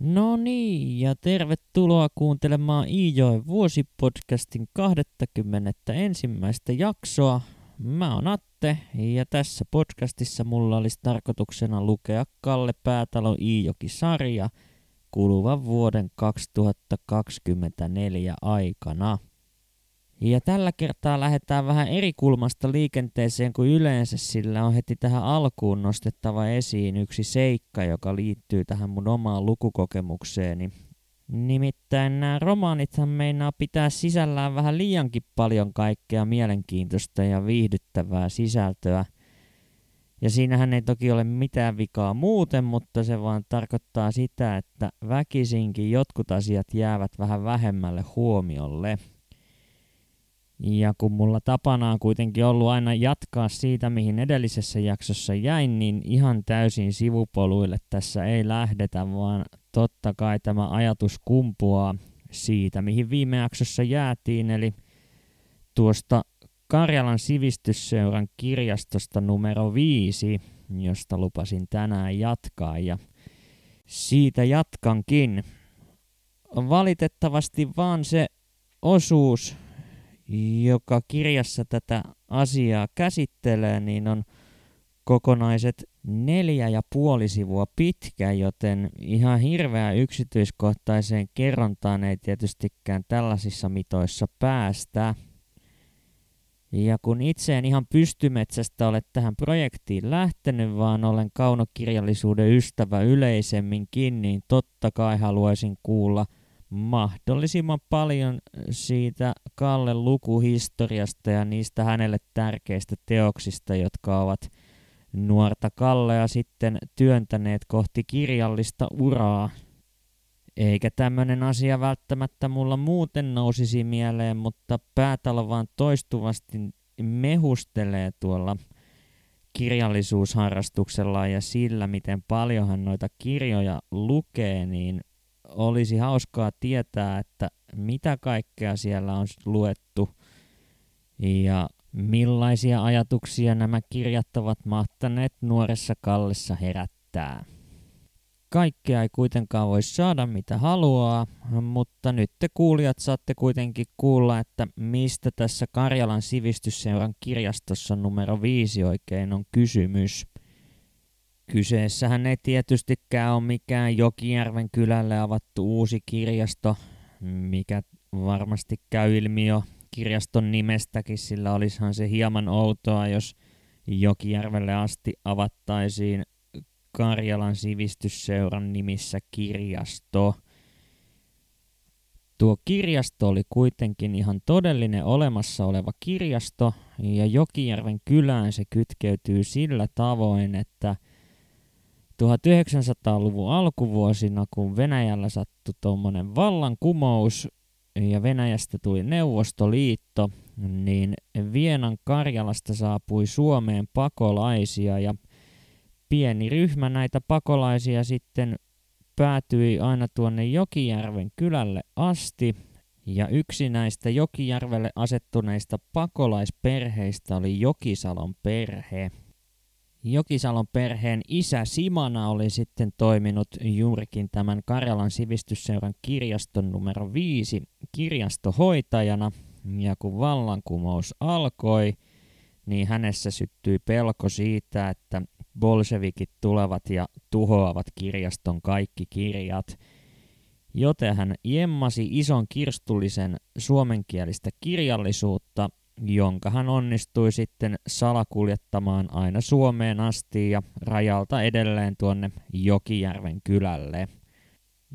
No niin, ja tervetuloa kuuntelemaan Iijoen vuosipodcastin 21. jaksoa. Mä oon Atte, ja tässä podcastissa mulla olisi tarkoituksena lukea Kalle Päätalo Iijoki-sarja kuluvan vuoden 2024 aikana. Ja tällä kertaa lähdetään vähän eri kulmasta liikenteeseen kuin yleensä, sillä on heti tähän alkuun nostettava esiin yksi seikka, joka liittyy tähän mun omaan lukukokemukseeni. Nimittäin nämä romaanithan meinaa pitää sisällään vähän liiankin paljon kaikkea mielenkiintoista ja viihdyttävää sisältöä. Ja siinähän ei toki ole mitään vikaa muuten, mutta se vaan tarkoittaa sitä, että väkisinkin jotkut asiat jäävät vähän vähemmälle huomiolle. Ja kun mulla tapana on kuitenkin ollut aina jatkaa siitä, mihin edellisessä jaksossa jäin, niin ihan täysin sivupoluille tässä ei lähdetä, vaan totta kai tämä ajatus kumpuaa siitä, mihin viime jaksossa jäätiin, eli tuosta Karjalan sivistysseuran kirjastosta numero viisi, josta lupasin tänään jatkaa, ja siitä jatkankin. Valitettavasti vaan se osuus, joka kirjassa tätä asiaa käsittelee, niin on kokonaiset neljä ja puoli sivua pitkä, joten ihan hirveä yksityiskohtaiseen kerrontaan ei tietystikään tällaisissa mitoissa päästä. Ja kun itse en ihan pystymetsästä ole tähän projektiin lähtenyt, vaan olen kaunokirjallisuuden ystävä yleisemminkin, niin totta kai haluaisin kuulla – mahdollisimman paljon siitä Kallen lukuhistoriasta ja niistä hänelle tärkeistä teoksista, jotka ovat nuorta Kallea sitten työntäneet kohti kirjallista uraa. Eikä tämmöinen asia välttämättä mulla muuten nousisi mieleen, mutta Päätalo vaan toistuvasti mehustelee tuolla kirjallisuusharrastuksella ja sillä, miten paljon hän noita kirjoja lukee, niin olisi hauskaa tietää, että mitä kaikkea siellä on luettu ja millaisia ajatuksia nämä kirjat ovat mahtaneet nuoressa Kallessa herättää. Kaikkea ei kuitenkaan voi saada mitä haluaa, mutta nyt te kuulijat saatte kuitenkin kuulla, että mistä tässä Karjalan sivistysseuran kirjastossa numero 5 oikein on kysymys. Kyseessähän ei tietystikään ole mikään Jokijärven kylälle avattu uusi kirjasto, mikä varmasti käy ilmi jo kirjaston nimestäkin, sillä olisihan se hieman outoa, jos Jokijärvelle asti avattaisiin Karjalan sivistysseuran nimissä kirjasto. Tuo kirjasto oli kuitenkin ihan todellinen olemassa oleva kirjasto, ja Jokijärven kylään se kytkeytyy sillä tavoin, että – 1900-luvun alkuvuosina, kun Venäjällä sattui tuommoinen vallankumous ja Venäjästä tuli Neuvostoliitto, niin Vienan Karjalasta saapui Suomeen pakolaisia ja pieni ryhmä näitä pakolaisia sitten päätyi aina tuonne Jokijärven kylälle asti. Ja yksi näistä Jokijärvelle asettuneista pakolaisperheistä oli Jokisalon perhe. Jokisalon perheen isä Simana oli sitten toiminut juurikin tämän Karjalan sivistysseuran kirjaston numero 5 kirjastohoitajana. Ja kun vallankumous alkoi, niin hänessä syttyi pelko siitä, että bolsevikit tulevat ja tuhoavat kirjaston kaikki kirjat. Joten hän jemmasi ison kirstullisen suomenkielistä kirjallisuutta jonka hän onnistui sitten salakuljettamaan aina Suomeen asti ja rajalta edelleen tuonne Jokijärven kylälle.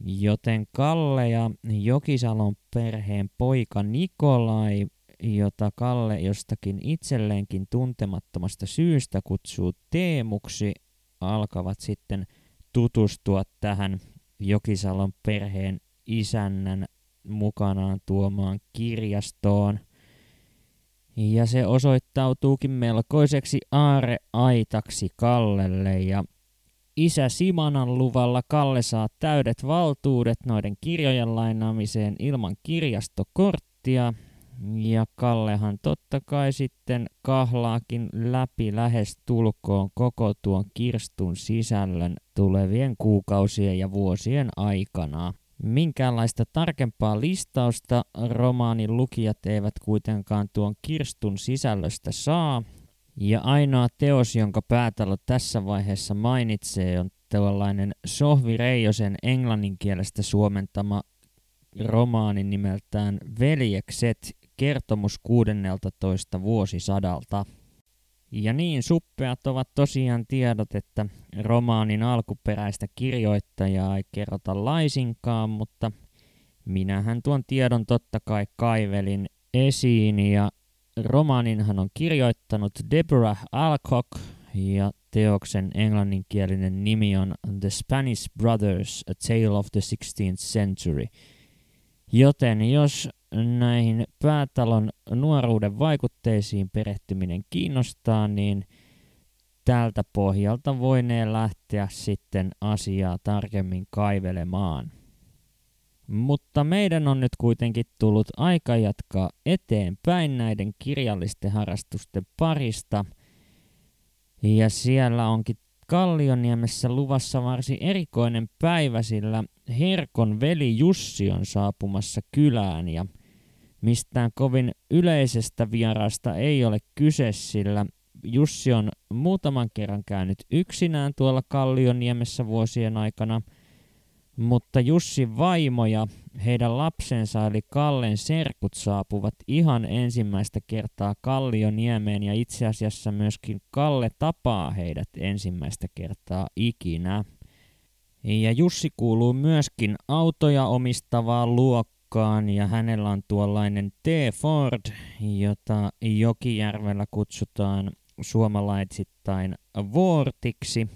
Joten Kalle ja Jokisalon perheen poika Nikolai, jota Kalle jostakin itselleenkin tuntemattomasta syystä kutsuu Teemuksi, alkavat sitten tutustua tähän Jokisalon perheen isännän mukanaan tuomaan kirjastoon – ja se osoittautuukin melkoiseksi aare-aitaksi Kallelle ja isä Simanan luvalla Kalle saa täydet valtuudet noiden kirjojen lainaamiseen ilman kirjastokorttia Ja Kallehan totta kai sitten kahlaakin läpi lähes tulkoon koko tuon kirstun sisällön tulevien kuukausien ja vuosien aikana. Minkäänlaista tarkempaa listausta romaanin lukijat eivät kuitenkaan tuon kirstun sisällöstä saa, ja ainoa teos, jonka päätalo tässä vaiheessa mainitsee, on tällainen Sohvi Reijosen englanninkielestä suomentama romaani nimeltään Veljekset, kertomus 16. vuosisadalta. Ja niin suppeat ovat tosiaan tiedot, että romaanin alkuperäistä kirjoittajaa ei kerrota laisinkaan, mutta minähän tuon tiedon totta kai kaivelin esiin ja romaaninhan on kirjoittanut Deborah Alcock ja teoksen englanninkielinen nimi on The Spanish Brothers, A Tale of the 16th Century. Joten jos näihin päätalon nuoruuden vaikutteisiin perehtyminen kiinnostaa, niin tältä pohjalta voinee lähteä sitten asiaa tarkemmin kaivelemaan. Mutta meidän on nyt kuitenkin tullut aika jatkaa eteenpäin näiden kirjallisten harrastusten parista. Ja siellä onkin Kallioniemessä luvassa varsin erikoinen päivä, sillä Herkon veli Jussi on saapumassa kylään ja mistään kovin yleisestä vierasta ei ole kyse, sillä Jussi on muutaman kerran käynyt yksinään tuolla Kallioniemessä vuosien aikana, mutta Jussin vaimo ja heidän lapsensa eli Kallen serkut saapuvat ihan ensimmäistä kertaa Kallioniemeen ja itse asiassa myöskin Kalle tapaa heidät ensimmäistä kertaa ikinä. Ja Jussi kuuluu myöskin autoja omistavaan luokkaan ja hänellä on tuollainen T-Ford, jota Jokijärvellä kutsutaan suomalaisittain Vortiksi.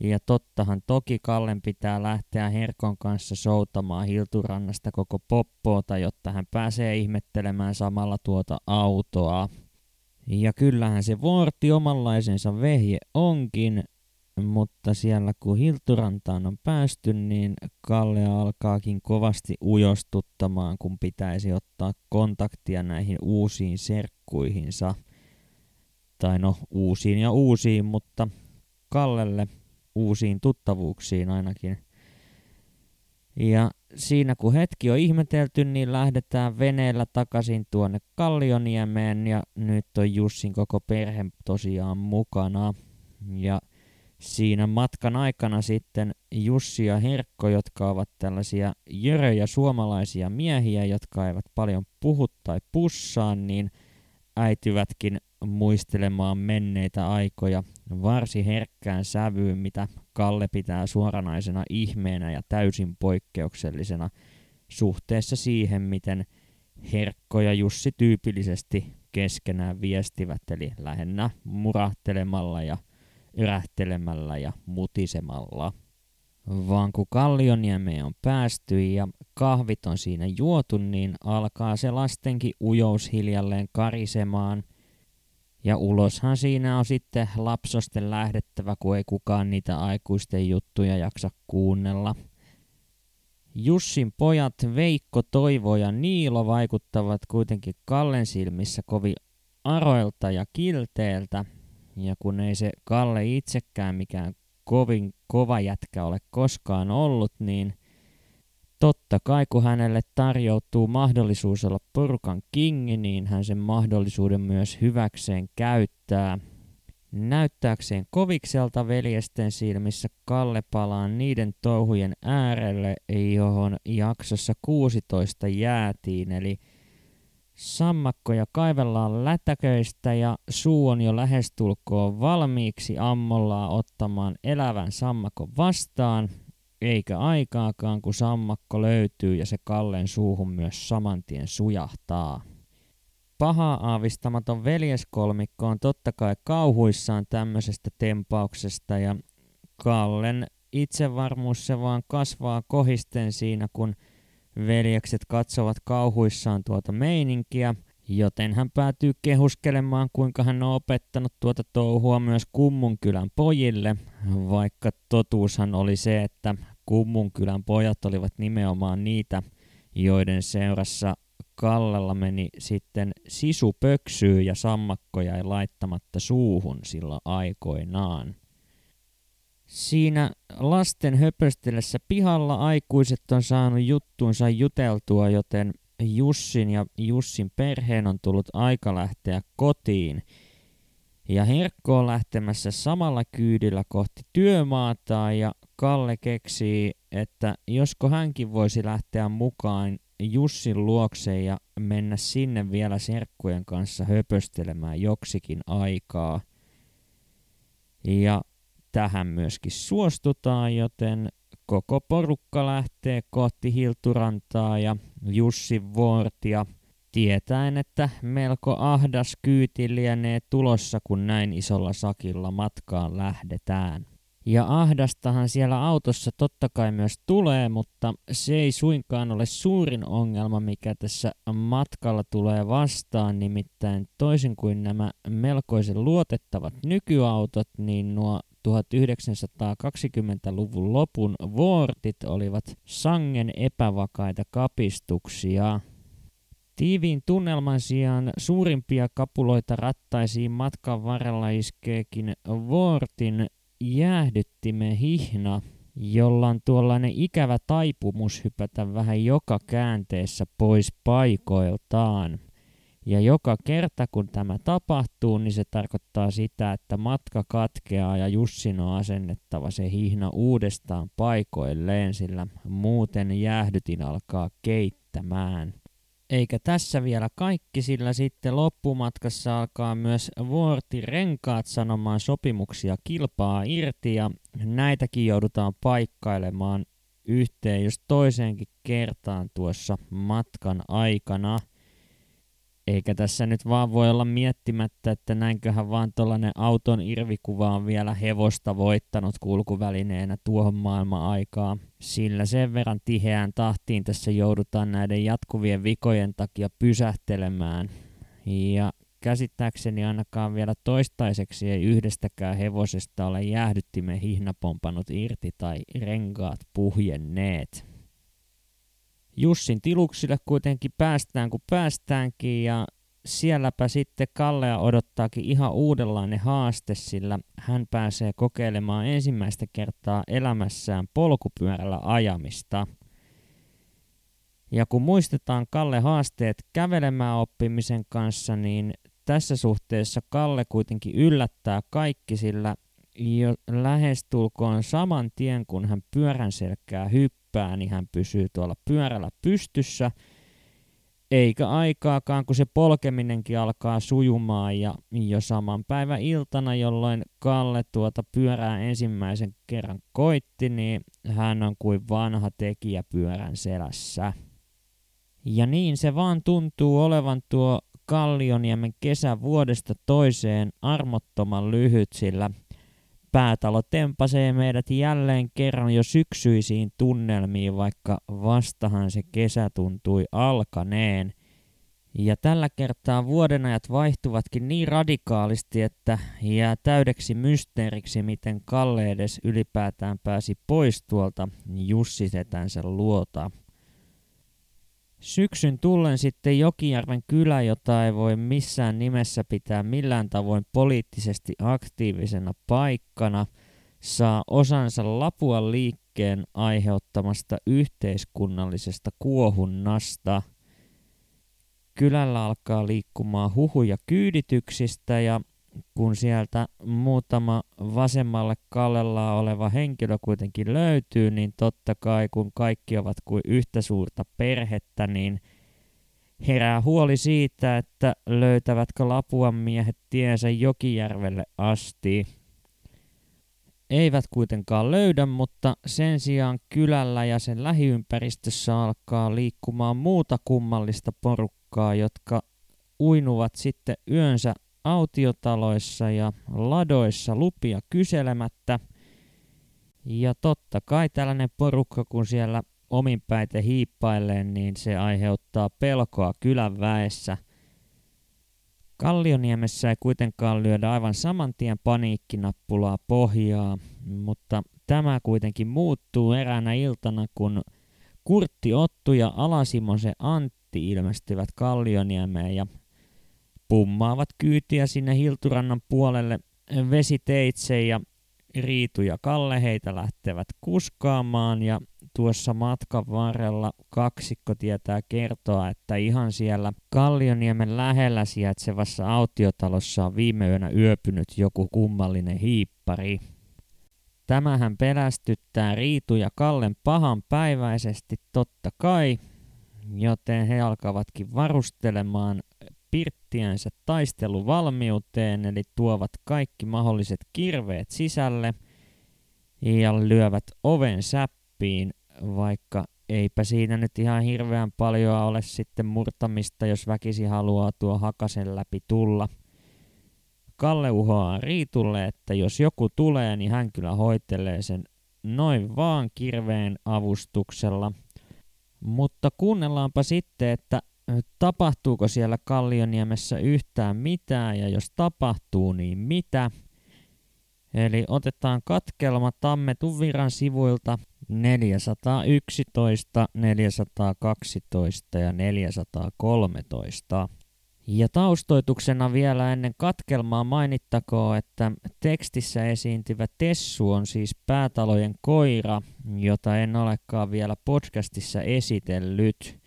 Ja tottahan toki Kallen pitää lähteä Herkon kanssa soutamaan Hilturannasta koko poppoota, jotta hän pääsee ihmettelemään samalla tuota autoa. Ja kyllähän se Vorti omanlaisensa vehje onkin, mutta siellä kun Hilturantaan on päästy, niin Kalle alkaakin kovasti ujostuttamaan, kun pitäisi ottaa kontaktia näihin uusiin serkkuihinsa. Tai no, uusiin ja uusiin, mutta Kallelle uusiin tuttavuuksiin ainakin. Ja siinä kun hetki on ihmetelty, niin lähdetään veneellä takaisin tuonne Kallioniemeen ja nyt on Jussin koko perhe tosiaan mukana. Ja siinä matkan aikana sitten Jussi ja Herkko, jotka ovat tällaisia jöröjä suomalaisia miehiä, jotka eivät paljon puhu tai pussaa, niin äityvätkin muistelemaan menneitä aikoja varsin herkkään sävyyn, mitä Kalle pitää suoranaisena ihmeenä ja täysin poikkeuksellisena suhteessa siihen, miten Herkko ja Jussi tyypillisesti keskenään viestivät, eli lähinnä murahtelemalla ja yrähtelemällä ja mutisemalla. Vaan kun Kallioniemeen on päästy ja kahvit on siinä juotu, niin alkaa se lastenkin ujous hiljalleen karisemaan. Ja uloshan siinä on sitten lapsosten lähdettävä, kun ei kukaan niitä aikuisten juttuja jaksa kuunnella. Jussin pojat Veikko, Toivo ja Niilo vaikuttavat kuitenkin Kallen silmissä kovin aroilta ja kilteeltä, ja kun ei se Kalle itsekään mikään kovin kova jätkä ole koskaan ollut, niin totta kai kun hänelle tarjoutuu mahdollisuus olla porukan kingi, niin hän sen mahdollisuuden myös hyväkseen käyttää. Näyttääkseen kovikselta veljesten silmissä Kalle palaa niiden touhujen äärelle, johon jaksossa 16 jäätiin, eli – Sammakkoja kaivellaan lätäköistä ja suu on jo lähestulkoon valmiiksi ammollaan ottamaan elävän sammakon vastaan, eikä aikaakaan kun sammakko löytyy ja se Kallen suuhun myös samantien sujahtaa. Paha aavistamaton veljeskolmikko on totta kai kauhuissaan tämmöisestä tempauksesta ja Kallen itsevarmuus se vaan kasvaa kohisten siinä, kun – Veljekset katsovat kauhuissaan tuota meininkiä, joten hän päätyy kehuskelemaan, kuinka hän on opettanut tuota touhua myös Kummunkylän pojille, vaikka totuushan oli se, että Kummunkylän pojat olivat nimenomaan niitä, joiden seurassa Kallella meni sitten sisu pöksyy ja sammakko jäi laittamatta suuhun sillä aikoinaan. Siinä lasten höpöstellessä pihalla aikuiset on saanut juttuunsa juteltua, joten Jussin ja Jussin perheen on tullut aika lähteä kotiin. Ja Herkko on lähtemässä samalla kyydillä kohti työmaata ja Kalle keksii, että josko hänkin voisi lähteä mukaan Jussin luokse ja mennä sinne vielä serkkujen kanssa höpöstelemään joksikin aikaa. Ja tähän myöskin suostutaan, joten koko porukka lähtee kohti Hilturantaa ja Jussi Vuortia tietäen, että melko ahdas kyyti lienee tulossa, kun näin isolla sakilla matkaan lähdetään. Ja ahdastahan siellä autossa totta kai myös tulee, mutta se ei suinkaan ole suurin ongelma, mikä tässä matkalla tulee vastaan. Nimittäin toisin kuin nämä melkoisen luotettavat nykyautot, niin nuo 1920-luvun lopun vuortit olivat sangen epävakaita kapistuksia. Tiiviin tunnelman sijaan suurimpia kapuloita rattaisiin matkan varrella iskeekin vuortin jäähdyttimen hihna, jolla on tuollainen ikävä taipumus hypätä vähän joka käänteessä pois paikoiltaan. Ja joka kerta kun tämä tapahtuu, niin se tarkoittaa sitä, että matka katkeaa ja Jussin on asennettava se hihna uudestaan paikoilleen, sillä muuten jäähdytin alkaa keittämään. Eikä tässä vielä kaikki, sillä sitten loppumatkassa alkaa myös Vuorti renkaat sanomaan sopimuksia kilpaa irti ja näitäkin joudutaan paikkailemaan yhteen jos toiseenkin kertaan tuossa matkan aikana – eikä tässä nyt vaan voi olla miettimättä, että näinköhän vaan tuollainen auton irvikuva on vielä hevosta voittanut kulkuvälineenä tuohon maailman aikaa. Sillä sen verran tiheään tahtiin tässä joudutaan näiden jatkuvien vikojen takia pysähtelemään. Ja käsittääkseni ainakaan vielä toistaiseksi ei yhdestäkään hevosesta ole jäähdyttimen hihna pompannut irti tai renkaat puhjenneet. Jussin tiluksille kuitenkin päästään kun päästäänkin ja sielläpä sitten Kallea odottaakin ihan uudenlainen haaste, sillä hän pääsee kokeilemaan ensimmäistä kertaa elämässään polkupyörällä ajamista. Ja kun muistetaan Kalle haasteet kävelemään oppimisen kanssa, niin tässä suhteessa Kalle kuitenkin yllättää kaikki, sillä jo lähestulkoon saman tien, kun hän pyörän selkää hyppää, niin hän pysyy tuolla pyörällä pystyssä, eikä aikaakaan, kun se polkeminenkin alkaa sujumaan ja jo saman päivän iltana, jolloin Kalle tuota pyörää ensimmäisen kerran koitti, niin hän on kuin vanha tekijä pyörän selässä. Ja niin se vaan tuntuu olevan tuo Kallioniemen kesä vuodesta toiseen armottoman lyhyt, sillä Päätalo tempasee meidät jälleen kerran jo syksyisiin tunnelmiin, vaikka vastahan se kesä tuntui alkaneen. Ja tällä kertaa vuodenajat vaihtuvatkin niin radikaalisti, että jää täydeksi mysteeriksi, miten Kalle edes ylipäätään pääsi pois tuolta Jussisetänsä luota. Syksyn tullen sitten Jokijärven kylä, jota ei voi missään nimessä pitää millään tavoin poliittisesti aktiivisena paikkana, saa osansa Lapuan liikkeen aiheuttamasta yhteiskunnallisesta kuohunnasta. Kylällä alkaa liikkumaan huhuja kyydityksistä ja kun sieltä muutama vasemmalle kallella oleva henkilö kuitenkin löytyy, niin totta kai kun kaikki ovat kuin yhtä suurta perhettä, niin herää huoli siitä, että löytävätkö Lapuan miehet tiensä Jokijärvelle asti. Eivät kuitenkaan löydä, mutta sen sijaan kylällä ja sen lähiympäristössä alkaa liikkumaan muuta kummallista porukkaa, jotka uinuvat sitten yönsä autiotaloissa ja ladoissa lupia kyselemättä. Ja totta kai tällainen porukka, kun siellä ominpäite hiippailee, niin se aiheuttaa pelkoa kylän väessä. Kallioniemessä ei kuitenkaan lyödä aivan saman tien paniikkinappulaa pohjaa, mutta tämä kuitenkin muuttuu eräänä iltana, kun Kurtti Ottu ja Alasimosen Antti ilmestyvät Kallioniemeen ja pummaavat kyytiä sinne Hilturannan puolelle vesiteitse ja Riitu ja Kalle heitä lähtevät kuskaamaan ja tuossa matkan varrella kaksikko tietää kertoa, että ihan siellä Kallioniemen lähellä sijaitsevassa autiotalossa on viime yönä yöpynyt joku kummallinen hiippari. Tämähän pelästyttää Riitu ja Kallen pahan päiväisesti totta kai, joten he alkavatkin varustelemaan pirttiänsä taisteluvalmiuteen, eli tuovat kaikki mahdolliset kirveet sisälle ja lyövät oven säppiin, vaikka eipä siinä nyt ihan hirveän paljon ole sitten murtamista, jos väkisi haluaa tuo hakasen läpi tulla. Kalle uhoaa Riitulle, että jos joku tulee, niin hän kyllä hoitelee sen noin vaan kirveen avustuksella. Mutta kuunnellaanpa sitten, että tapahtuuko siellä Kallioniemessä yhtään mitään ja jos tapahtuu, niin mitä. Eli otetaan katkelma Tammetun viran sivuilta 411, 412 ja 413. Ja taustoituksena vielä ennen katkelmaa mainittakoon, että tekstissä esiintyvä Tessu on siis päätalojen koira, jota en olekaan vielä podcastissa esitellyt.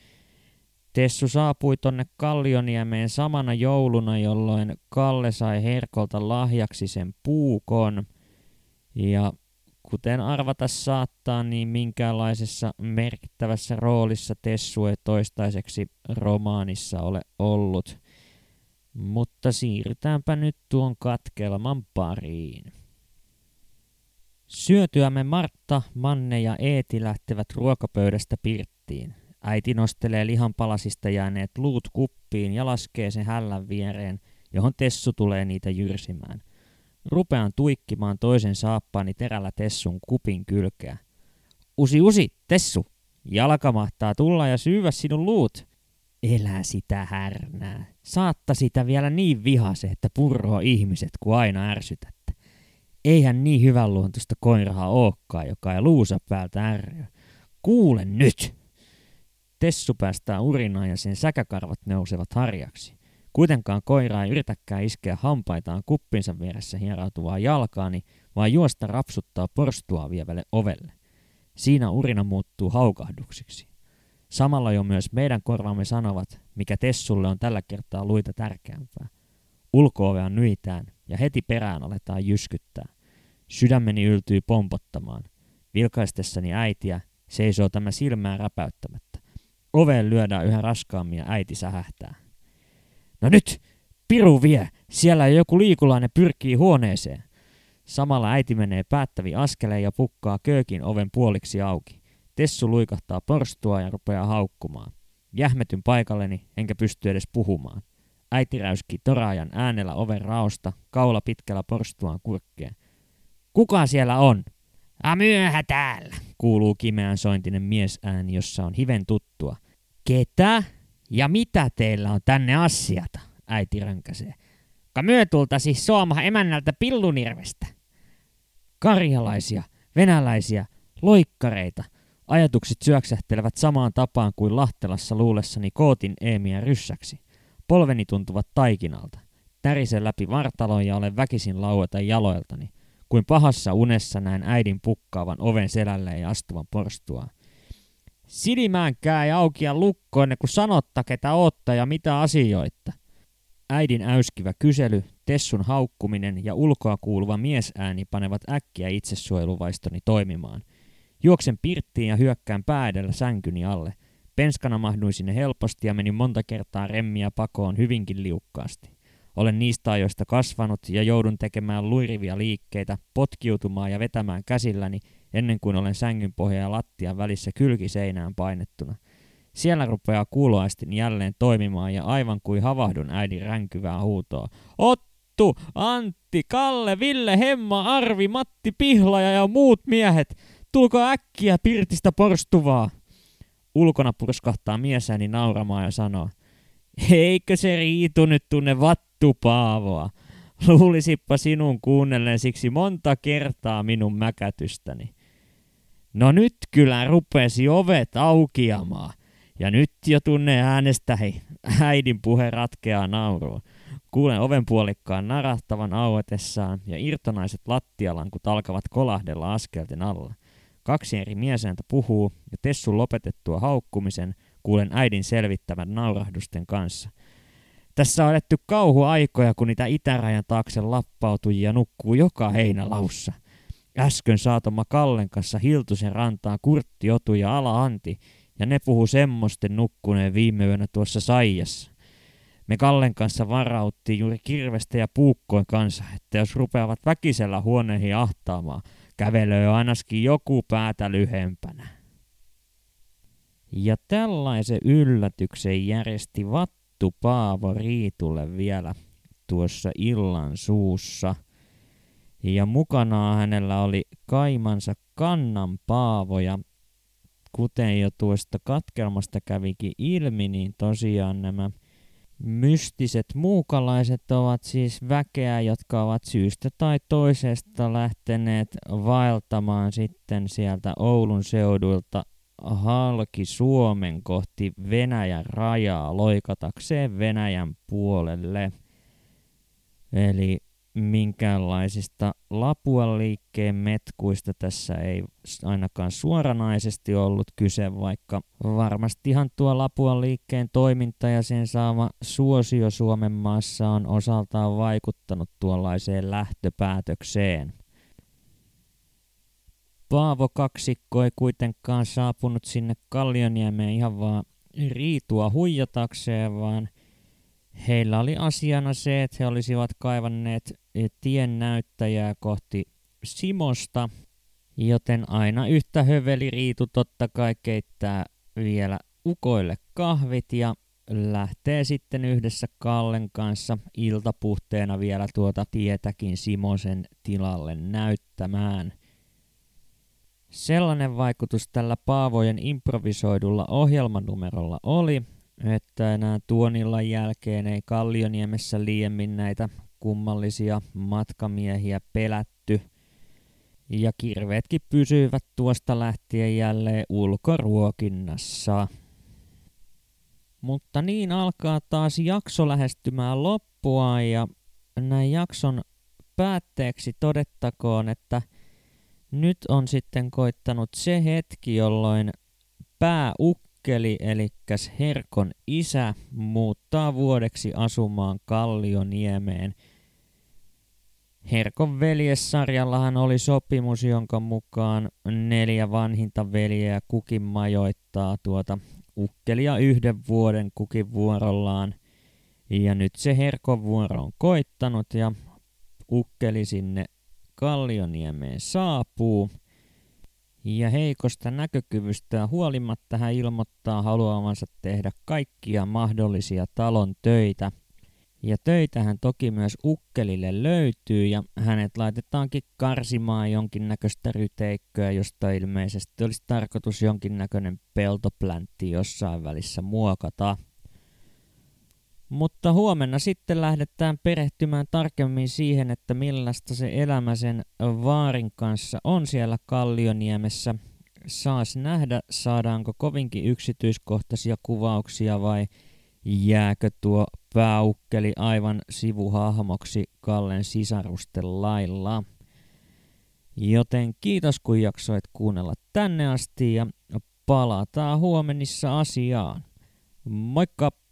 Tessu saapui tonne Kallioniemeen samana jouluna, jolloin Kalle sai Herkolta lahjaksi sen puukon. Ja kuten arvata saattaa, niin minkäänlaisessa merkittävässä roolissa Tessu ei toistaiseksi romaanissa ole ollut. Mutta siirrytäänpä nyt tuon katkelman pariin. Syötyämme Martta, Manne ja Eeti lähtevät ruokapöydästä pirttiin. Äiti nostelee lihanpalasista jääneet luut kuppiin ja laskee sen hällän viereen, johon Tessu tulee niitä jyrsimään. Rupean tuikkimaan toisen saappaani terällä Tessun kupin kylkeä. Usi, usi, Tessu! Jalka mahtaa tulla ja syyvä sinun luut. Elää sitä härnää. Saatta sitä vielä niin vihase, että purroo ihmiset, kun aina ärsytätte. Eihän niin hyvän luontoista koiraha ookkaa, joka ei luusa päältä ärjö. Kuule nyt! Tessu päästää urinaan ja sen säkäkarvat nousevat harjaksi. Kuitenkaan koira ei yritäkään iskeä hampaitaan kuppinsa vieressä hieroutuvaa jalkaani, vaan juosta rapsuttaa porstua vievälle ovelle. Siinä urina muuttuu haukahduksiksi. Samalla jo myös meidän korvamme sanovat, mikä Tessulle on tällä kertaa luita tärkeämpää. Ulkoovea nyitään ja heti perään aletaan jyskyttää. Sydämeni yltyy pompottamaan. Vilkaistessani äitiä seisoo tämä silmää räpäyttämättä. Oveen lyödään yhä raskaammin ja äiti sähähtää. No nyt, piru vie, siellä joku liikulainen pyrkii huoneeseen. Samalla äiti menee päättävi askeleen ja pukkaa köökin oven puoliksi auki. Tessu luikahtaa porstua ja rupeaa haukkumaan. Jähmetyn paikalleni, enkä pysty edes puhumaan. Äiti räyski toraajan äänellä oven raosta, kaula pitkällä porstuaan kurkkeen. Kuka siellä on? A myöhä täällä, kuuluu kimeän sointinen miesääni, jossa on hiven tuttua. Ketä ja mitä teillä on tänne assiata? Äiti rönkäsee. Ka myö siis Sooma emännältä pillunirvestä. Karjalaisia, venäläisiä, loikkareita. Ajatukset syöksähtelevät samaan tapaan kuin Lahtelassa luulessani kootin Eemiä ryssäksi. Polveni tuntuvat taikinalta. Tärisen läpi vartalon ja olen väkisin laueta jaloiltani. Kuin pahassa unessa näen äidin pukkaavan oven selälleen ja astuvan porstua. Silimäänkää ja auki ja lukko ennen kuin sanotta, ketä ootta ja mitä asioita. Äidin äyskivä kysely, Tessun haukkuminen ja ulkoa kuuluva miesääni panevat äkkiä itsesuojeluvaistoni toimimaan. Juoksen pirttiin ja hyökkään päädellä sänkyni alle. Penskana mahduin sinne helposti ja menin monta kertaa remmiä pakoon hyvinkin liukkaasti. Olen niistä ajoista kasvanut ja joudun tekemään luirivia liikkeitä, potkiutumaan ja vetämään käsilläni, ennen kuin olen sängyn pohja ja lattian välissä kylkiseinään painettuna. Siellä rupeaa kuuloaistin jälleen toimimaan ja aivan kuin havahdun äidin ränkyvää huutoa. Ottu, Antti, Kalle, Ville, Hemma, Arvi, Matti, Pihlaja ja muut miehet, tulko äkkiä pirtistä porstuvaa. Ulkona purskahtaa miesääni nauramaan ja sanoo, eikö se Riitu nyt tunne vattupaavoa? Luulisippa sinun kuunnellen siksi monta kertaa minun mäkätystäni. No nyt kyllä rupesi ovet aukiamaan. Ja nyt jo tunne äänestä hei, äidin puhe ratkeaa nauruun. Kuulen oven puolikkaan narahtavan auetessaan ja irtonaiset lattialankut alkavat kolahdella askelten alla. Kaksi eri miesääntä puhuu ja Tessun lopetettua haukkumisen kuulen äidin selvittävän naurahdusten kanssa. Tässä on eletty kauhuaikoja, kun niitä itärajan taakse lappautujia nukkuu joka heinälaussa. Äsken saatoma Kallen kanssa Hiltusen rantaan Kurtti Otu ja Ala Anti, ja ne puhuu semmoisten nukkuneen viime yönä tuossa Saijassa. Me Kallen kanssa varauttiin juuri kirvestä ja puukkoin kanssa, että jos rupeavat väkisellä huoneihin ahtaamaan, kävelöö ainakin joku päätä lyhempänä. Ja tällaisen yllätyksen järjesti Vattu Paavo Riitulle vielä tuossa illan suussa. Ja mukanaan hänellä oli kaimansa kannan Paavo ja kuten jo tuosta katkelmasta kävikin ilmi, niin tosiaan nämä mystiset muukalaiset ovat siis väkeä, jotka ovat syystä tai toisesta lähteneet vaeltamaan sitten sieltä Oulun seudulta halki Suomen kohti Venäjän rajaa loikatakseen Venäjän puolelle. Eli minkäänlaisista Lapuan liikkeen metkuista tässä ei ainakaan suoranaisesti ollut kyse, vaikka varmastihan tuo Lapuan liikkeen toiminta ja sen saama suosio Suomen maassa on osaltaan vaikuttanut tuollaiseen lähtöpäätökseen. Paavo kaksikko ei kuitenkaan saapunut sinne Kallioniemeen ihan vaan riitua huijatakseen, vaan heillä oli asiana se, että he olisivat kaivanneet tien näyttäjää kohti Simosta, joten aina yhtä höveli Riitu totta kai keittää vielä ukoille kahvit ja lähtee sitten yhdessä Kallen kanssa iltapuhteena vielä tuota tietäkin Simosen tilalle näyttämään – Sellainen vaikutus tällä Paavojen improvisoidulla ohjelmanumerolla oli, että enää tuon illan jälkeen ei Kallioniemessä liiemmin näitä kummallisia matkamiehiä pelätty, ja kirveetkin pysyivät tuosta lähtien jälleen ulkoruokinnassa. Mutta niin alkaa taas jakso lähestymään loppua ja näin jakson päätteeksi todettakoon, että – nyt on sitten koittanut se hetki, jolloin pääukkeli, eli Herkon isä, muuttaa vuodeksi asumaan Kallioniemeen. Herkon veljessarjallahan oli sopimus, jonka mukaan neljä vanhinta veljeä kukin majoittaa tuota ukkelia yhden vuoden kukin vuorollaan. Ja nyt se Herkon vuoro on koittanut ja ukkeli sinne Kallioniemeen saapuu. Ja heikosta näkökyvystä huolimatta hän ilmoittaa haluavansa tehdä kaikkia mahdollisia talon töitä. Ja töitähän toki myös ukkelille löytyy ja hänet laitetaankin karsimaan jonkinnäköistä ryteikköä, josta ilmeisesti olisi tarkoitus jonkinnäköinen peltopläntti jossain välissä muokata. Mutta huomenna sitten lähdetään perehtymään tarkemmin siihen, että millaista se elämä sen vaarin kanssa on siellä Kallioniemessä. Saas nähdä, saadaanko kovinkin yksityiskohtaisia kuvauksia vai jääkö tuo pääukkeli aivan sivuhahmoksi Kallen sisarusten lailla. Joten kiitos kun jaksoit kuunnella tänne asti ja palataan huomenissa asiaan. Moikka!